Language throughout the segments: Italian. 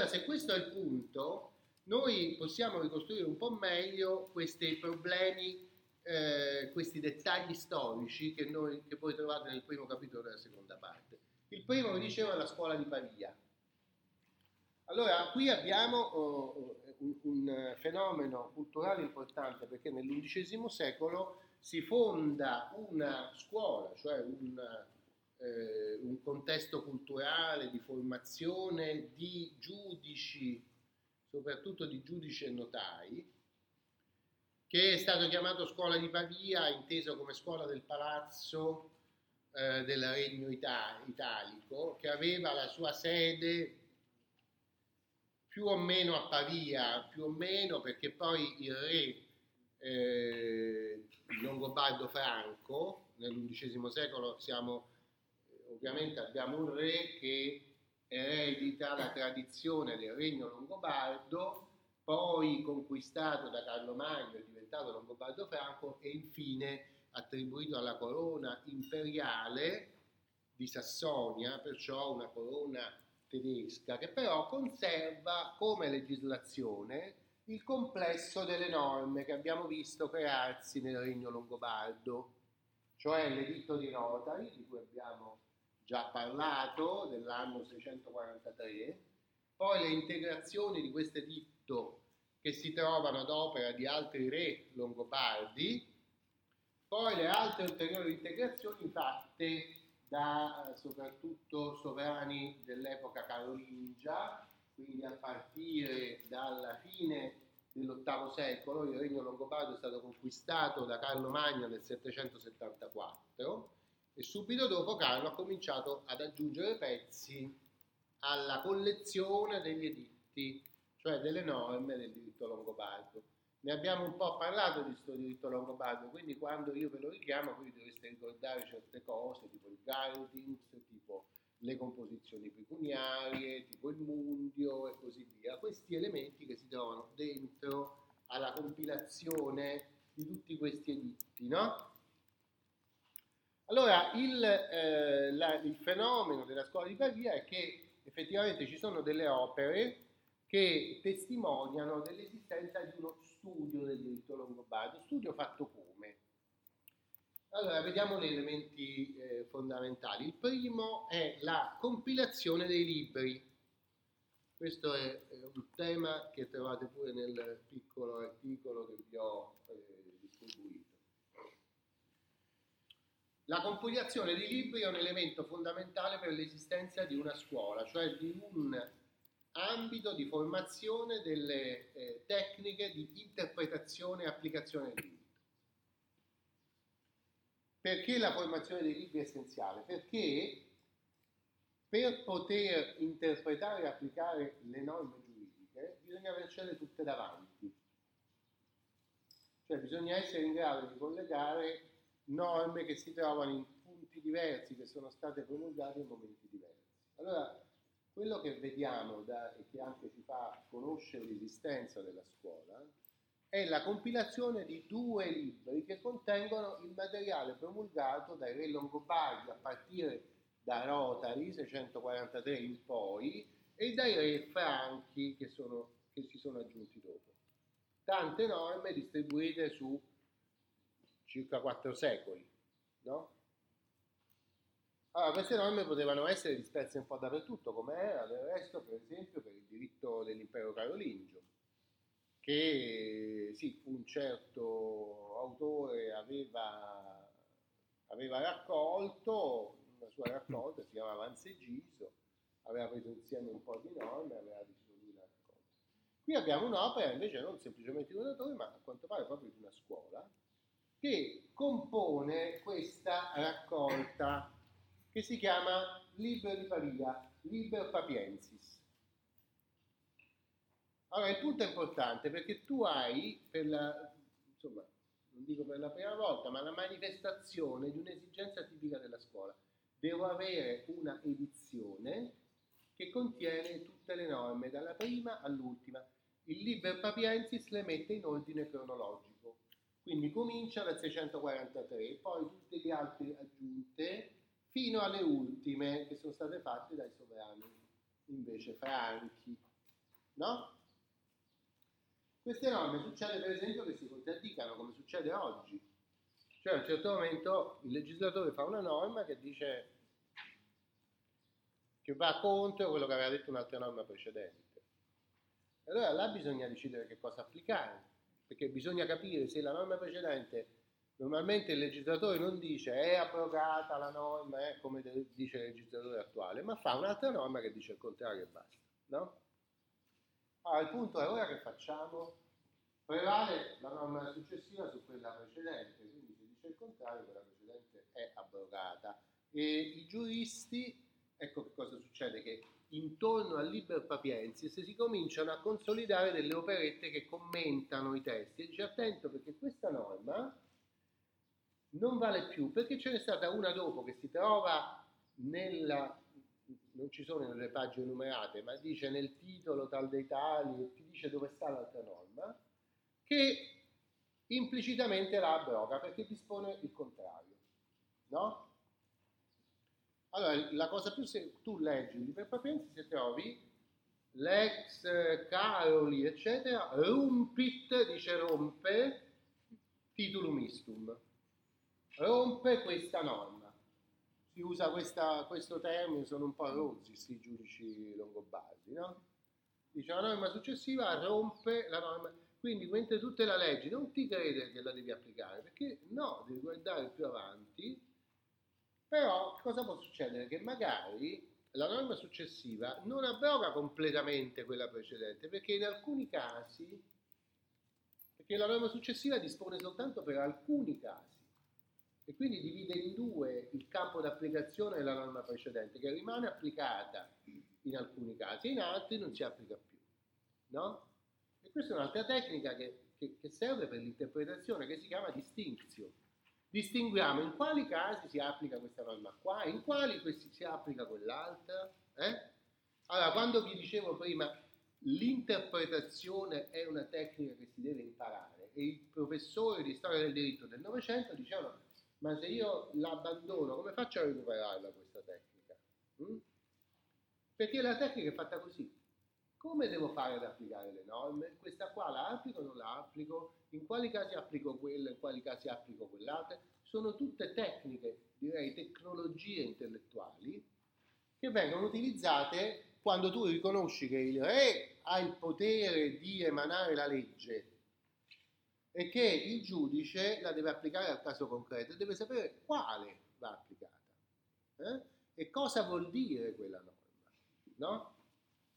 Allora, se questo è il punto, noi possiamo ricostruire un po' meglio questi problemi, eh, questi dettagli storici che, noi, che voi trovate nel primo capitolo della seconda parte. Il primo, vi dicevo, è la scuola di Pavia. Allora, qui abbiamo oh, un, un, fenomeno culturale importante perché nell'undicesimo secolo si fonda una scuola, cioè un, eh, un contesto culturale di formazione di giudici, soprattutto di giudici e notai, che è stato chiamato scuola di Pavia, inteso come scuola del palazzo eh, del regno italico, che aveva la sua sede più o meno a Pavia, più o meno perché poi il re eh, Longobardo Franco, nell'undicesimo secolo siamo, ovviamente abbiamo un re che eredita la tradizione del regno longobardo, poi conquistato da Carlo Magno, è diventato Longobardo Franco e infine attribuito alla corona imperiale di Sassonia, perciò una corona tedesca, che però conserva come legislazione il complesso delle norme che abbiamo visto crearsi nel regno longobardo, cioè l'editto di Rotari, di cui abbiamo già parlato, dell'anno 643, poi le integrazioni di questo editto che si trovano ad opera di altri re longobardi, poi le altre ulteriori integrazioni fatte da soprattutto sovrani dell'epoca carolingia, quindi a partire dalla fine dell'VIII secolo, il regno longobardo è stato conquistato da Carlo Magno nel 774 e subito dopo Carlo ha cominciato ad aggiungere pezzi alla collezione degli editti, cioè delle norme del diritto longobardo. Ne abbiamo un po' parlato di questo diritto longobardo, quindi quando io ve lo richiamo, voi dovreste ricordare certe cose, tipo il guidings, tipo le composizioni pecuniarie, tipo il mundio e così via. Questi elementi che si trovano dentro alla compilazione di tutti questi editti, no? Allora, il, eh, la, il fenomeno della scuola di Pavia è che effettivamente ci sono delle opere che testimoniano dell'esistenza di uno studio del diritto longobardo, studio fatto come? Allora, vediamo gli elementi eh, fondamentali. Il primo è la compilazione dei libri. Questo è, è un tema che trovate pure nel piccolo articolo che vi ho eh, La compilazione dei libri è un elemento fondamentale per l'esistenza di una scuola, cioè di un ambito di formazione delle eh, tecniche di interpretazione e applicazione del diritto. Perché la formazione dei libri è essenziale? Perché per poter interpretare e applicare le norme giuridiche bisogna avercele tutte davanti. Cioè bisogna essere in grado di collegare norme che si trovano in punti diversi, che sono state promulgate in momenti diversi. Allora, quello che vediamo da, e che anche ci fa conoscere l'esistenza della scuola è la compilazione di due libri che contengono il materiale promulgato dai re longobardi a partire da Rotari 643 in poi e dai re franchi che, sono, che si sono aggiunti dopo. Tante norme distribuite su circa quattro secoli, no? Allora, queste norme potevano essere disperse un po' dappertutto, come era del resto, per esempio, per il diritto dell'impero carolingio, che sì, un certo autore aveva, aveva raccolto, una sua raccolta si chiamava Ansegiso, aveva preso insieme un po' di norme aveva deciso lui la raccolta. Qui abbiamo un'opera invece non semplicemente di un autore, ma a quanto pare proprio di una scuola, che compone questa raccolta che si chiama Liber di Pavia, Liber Papiensis. Allora, il punto è importante perché tu hai, per la, insomma, non dico per la prima volta, ma la manifestazione di un'esigenza tipica della scuola. Devo avere una edizione che contiene tutte le norme, dalla prima all'ultima. Il Liber Papiensis le mette in ordine cronologico, quindi comincia dal 643, poi tutte le altre aggiunte fino alle ultime che sono state fatte dai sovrani invece franchi. no? Queste norme succede per esempio che si contraddicano come succede oggi. Cioè a un certo momento il legislatore fa una norma che dice che va contro quello che aveva detto un'altra norma precedente. E allora là bisogna decidere che cosa applicare, perché bisogna capire se la norma precedente, normalmente il legislatore non dice è abrogata la norma, eh, come dice il legislatore attuale, ma fa un'altra norma che dice il contrario e basta. No? Allora, il punto è ora che facciamo? Prevale la norma successiva su quella precedente, quindi si dice il contrario, quella precedente è abrogata. E i giuristi, ecco che cosa succede, che intorno al Liber Papiensis si cominciano a consolidare delle operette che commentano i testi. E dice attento perché questa norma non vale più, perché ce n'è stata una dopo che si trova nella non ci sono nelle pagine numerate, ma dice nel titolo tal dei tali e ti dice dove sta l'altra norma, che implicitamente la abroga perché dispone il contrario. No? Allora, la cosa più se tu leggi il libro Papensi se trovi l'ex Caroli, eccetera, rumpit, dice rompe, titulum istum, rompe questa norma. Si usa questa, questo termine, sono un po' rozzi questi giudici longobardi, no? Dice la norma successiva rompe la norma, quindi mentre tutte la leggi non ti crede che la devi applicare, perché no, devi guardare più avanti, però cosa può succedere? Che magari la norma successiva non abroga completamente quella precedente, perché in alcuni casi, perché la norma successiva dispone soltanto per alcuni casi e quindi divide in due il campo d'applicazione della norma precedente che rimane applicata in alcuni casi e in altri non si applica più. No? E questa è un'altra tecnica che, che, che serve per l'interpretazione che si chiama distinzione. Distinguiamo in quali casi si applica questa norma qua, in quali si applica quell'altra. Eh? Allora, quando vi dicevo prima, l'interpretazione è una tecnica che si deve imparare e i professori di storia del diritto del Novecento dicevano ma se io l'abbandono, come faccio a recuperarla questa tecnica? Mm? Perché la tecnica è fatta così. Come devo fare ad applicare le norme? Questa qua la applico o non la applico? In quali casi applico quella, in quali casi applico quell'altra? Sono tutte tecniche, direi tecnologie intellettuali, che vengono utilizzate quando tu riconosci che il re ha il potere di emanare la legge e che il giudice la deve applicare al caso concreto e deve sapere quale va applicata eh? e cosa vuol dire quella norma. No?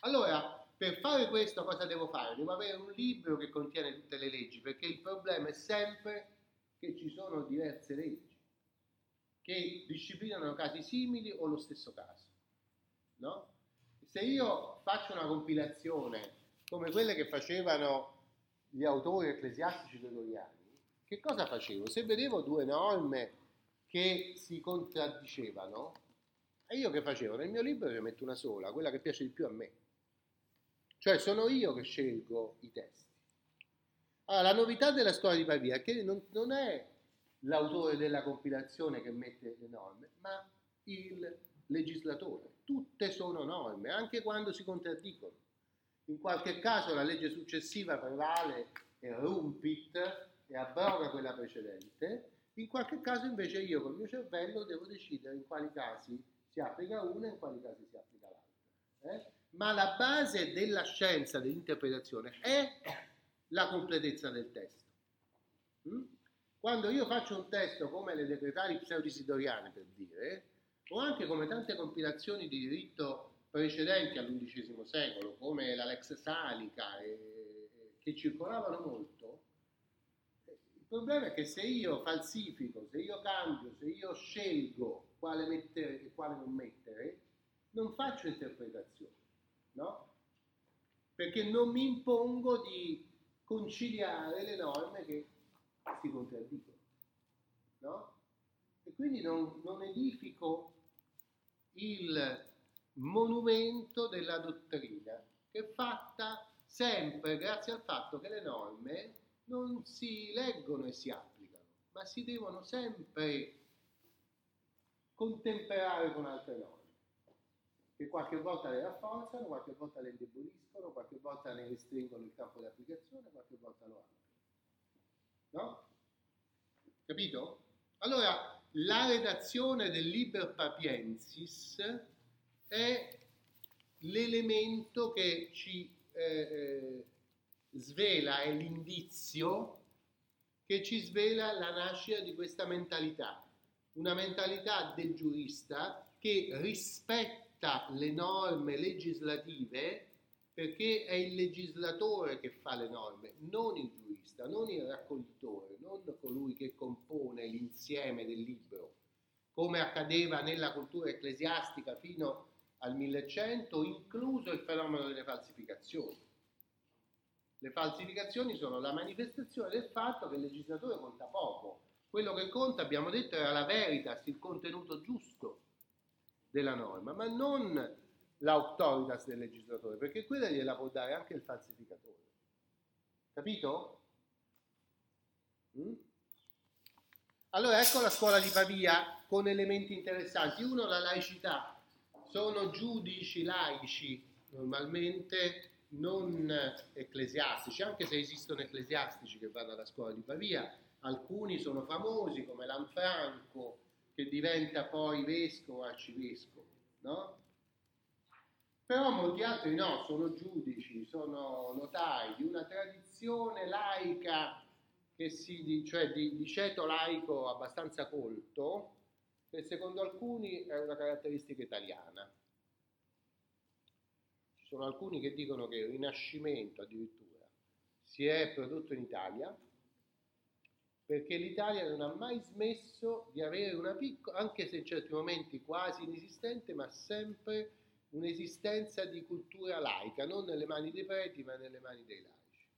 Allora, per fare questo cosa devo fare? Devo avere un libro che contiene tutte le leggi, perché il problema è sempre che ci sono diverse leggi che disciplinano casi simili o lo stesso caso. No? Se io faccio una compilazione come quelle che facevano gli autori ecclesiastici gregoriani, che cosa facevo? Se vedevo due norme che si contraddicevano, e io che facevo? Nel mio libro ne metto una sola, quella che piace di più a me. Cioè sono io che scelgo i testi. Allora, la novità della storia di Pavia è che non, non è l'autore della compilazione che mette le norme, ma il legislatore. Tutte sono norme, anche quando si contraddicono in qualche caso la legge successiva prevale e rumpit e abroga quella precedente, in qualche caso invece io col mio cervello devo decidere in quali casi si applica una e in quali casi si applica l'altra. Eh? Ma la base della scienza dell'interpretazione è la completezza del testo. Mm? Quando io faccio un testo come le decretali pseudisidoriane, per dire, o anche come tante compilazioni di diritto precedenti all'undicesimo secolo, come la Lex Salica, che circolavano molto, il problema è che se io falsifico, se io cambio, se io scelgo quale mettere e quale non mettere, non faccio interpretazione, no? Perché non mi impongo di conciliare le norme che si contraddicono, no? E quindi non, non edifico il monumento della dottrina, che è fatta sempre grazie al fatto che le norme non si leggono e si applicano, ma si devono sempre contemperare con altre norme, che qualche volta le rafforzano, qualche volta le indeboliscono, qualche volta ne restringono il campo di applicazione, qualche volta lo hanno. No? Capito? Allora, la redazione del Liber Papiensis è l'elemento che ci eh, eh, svela, è l'indizio che ci svela la nascita di questa mentalità, una mentalità del giurista che rispetta le norme legislative perché è il legislatore che fa le norme, non il giurista, non il raccoglitore, non colui che compone l'insieme del libro, come accadeva nella cultura ecclesiastica fino al 1100, incluso il fenomeno delle falsificazioni. Le falsificazioni sono la manifestazione del fatto che il legislatore conta poco. Quello che conta, abbiamo detto, era la veritas, il contenuto giusto della norma, ma non l'autoritas del legislatore, perché quella gliela può dare anche il falsificatore. Capito? Mm? Allora ecco la scuola di Pavia con elementi interessanti. Uno, la laicità. Sono giudici laici normalmente non ecclesiastici, anche se esistono ecclesiastici che vanno alla scuola di Pavia, alcuni sono famosi come Lanfranco che diventa poi vescovo arcivescovo, no? Però molti altri no, sono giudici, sono notai di una tradizione laica che si, cioè di, di ceto laico abbastanza colto, che secondo alcuni è una caratteristica italiana sono alcuni che dicono che il Rinascimento addirittura si è prodotto in Italia perché l'Italia non ha mai smesso di avere una piccola, anche se in certi momenti quasi inesistente, ma sempre un'esistenza di cultura laica, non nelle mani dei preti ma nelle mani dei laici.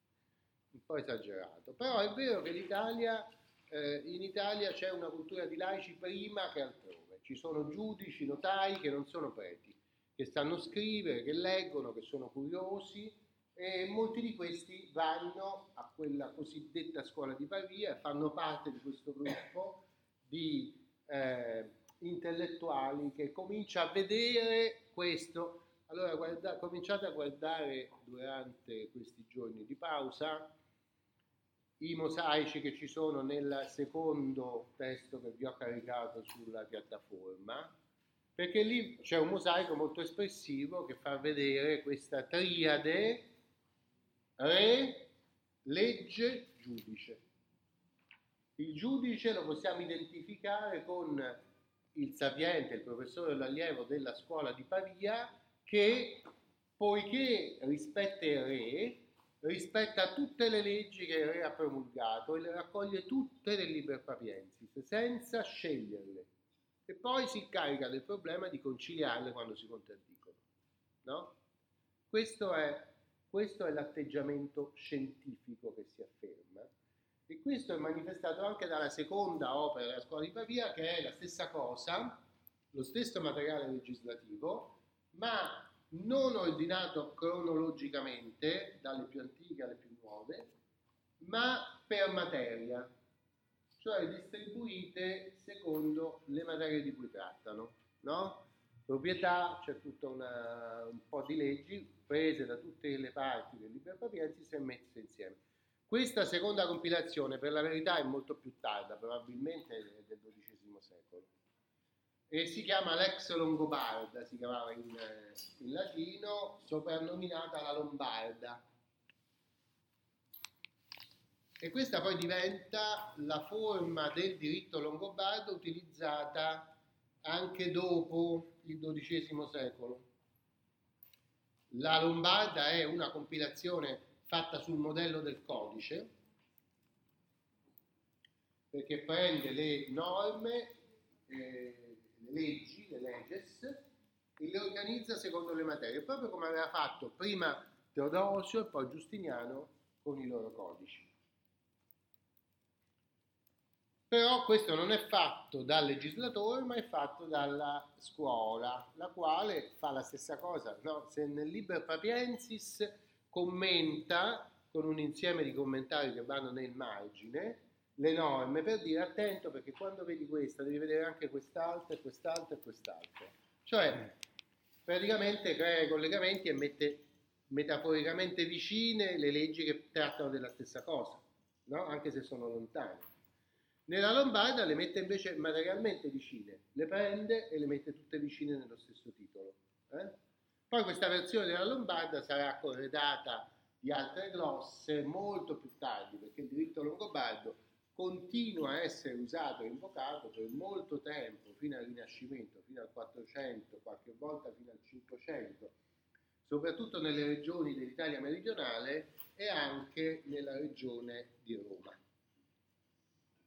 Un po' esagerato. Però è vero che l'Italia, eh, in Italia c'è una cultura di laici prima che altrove. Ci sono giudici, notai che non sono preti che sanno scrivere, che leggono, che sono curiosi e molti di questi vanno a quella cosiddetta scuola di Pavia e fanno parte di questo gruppo di eh, intellettuali che comincia a vedere questo. Allora guarda, cominciate a guardare durante questi giorni di pausa i mosaici che ci sono nel secondo testo che vi ho caricato sulla piattaforma perché lì c'è un mosaico molto espressivo che fa vedere questa triade re, legge, giudice. Il giudice lo possiamo identificare con il sapiente, il professore l'allievo della scuola di Pavia, che poiché rispetta il re, rispetta tutte le leggi che il re ha promulgato e le raccoglie tutte nel Liber Papiensis, senza sceglierle e poi si carica del problema di conciliarle quando si contraddicono. No? Questo, è, questo è l'atteggiamento scientifico che si afferma e questo è manifestato anche dalla seconda opera della scuola di Pavia che è la stessa cosa, lo stesso materiale legislativo, ma non ordinato cronologicamente dalle più antiche alle più nuove, ma per materia cioè distribuite secondo le materie di cui trattano, no? Proprietà, c'è tutto una, un po' di leggi prese da tutte le parti del Liber Papiensis e messe insieme. Questa seconda compilazione, per la verità, è molto più tarda, probabilmente del XII secolo, e si chiama Lex Longobarda, si chiamava in, in latino, soprannominata la Lombarda, e questa poi diventa la forma del diritto longobardo utilizzata anche dopo il XII secolo. La Lombarda è una compilazione fatta sul modello del codice, perché prende le norme, eh, le leggi, le leges, e le organizza secondo le materie, proprio come aveva fatto prima Teodosio e poi Giustiniano con i loro codici. Però questo non è fatto dal legislatore, ma è fatto dalla scuola, la quale fa la stessa cosa. No? Se nel Liber Papiensis commenta con un insieme di commentari che vanno nel margine le norme per dire attento perché quando vedi questa devi vedere anche quest'altra e quest'altra e quest'altra. Cioè praticamente crea i collegamenti e mette metaforicamente vicine le leggi che trattano della stessa cosa, no? anche se sono lontane. Nella Lombarda le mette invece materialmente vicine, le prende e le mette tutte vicine nello stesso titolo. Eh? Poi questa versione della Lombarda sarà corredata di altre glosse molto più tardi, perché il diritto longobardo continua a essere usato e invocato per molto tempo, fino al Rinascimento, fino al 400, qualche volta fino al 500, soprattutto nelle regioni dell'Italia meridionale e anche nella regione di Roma.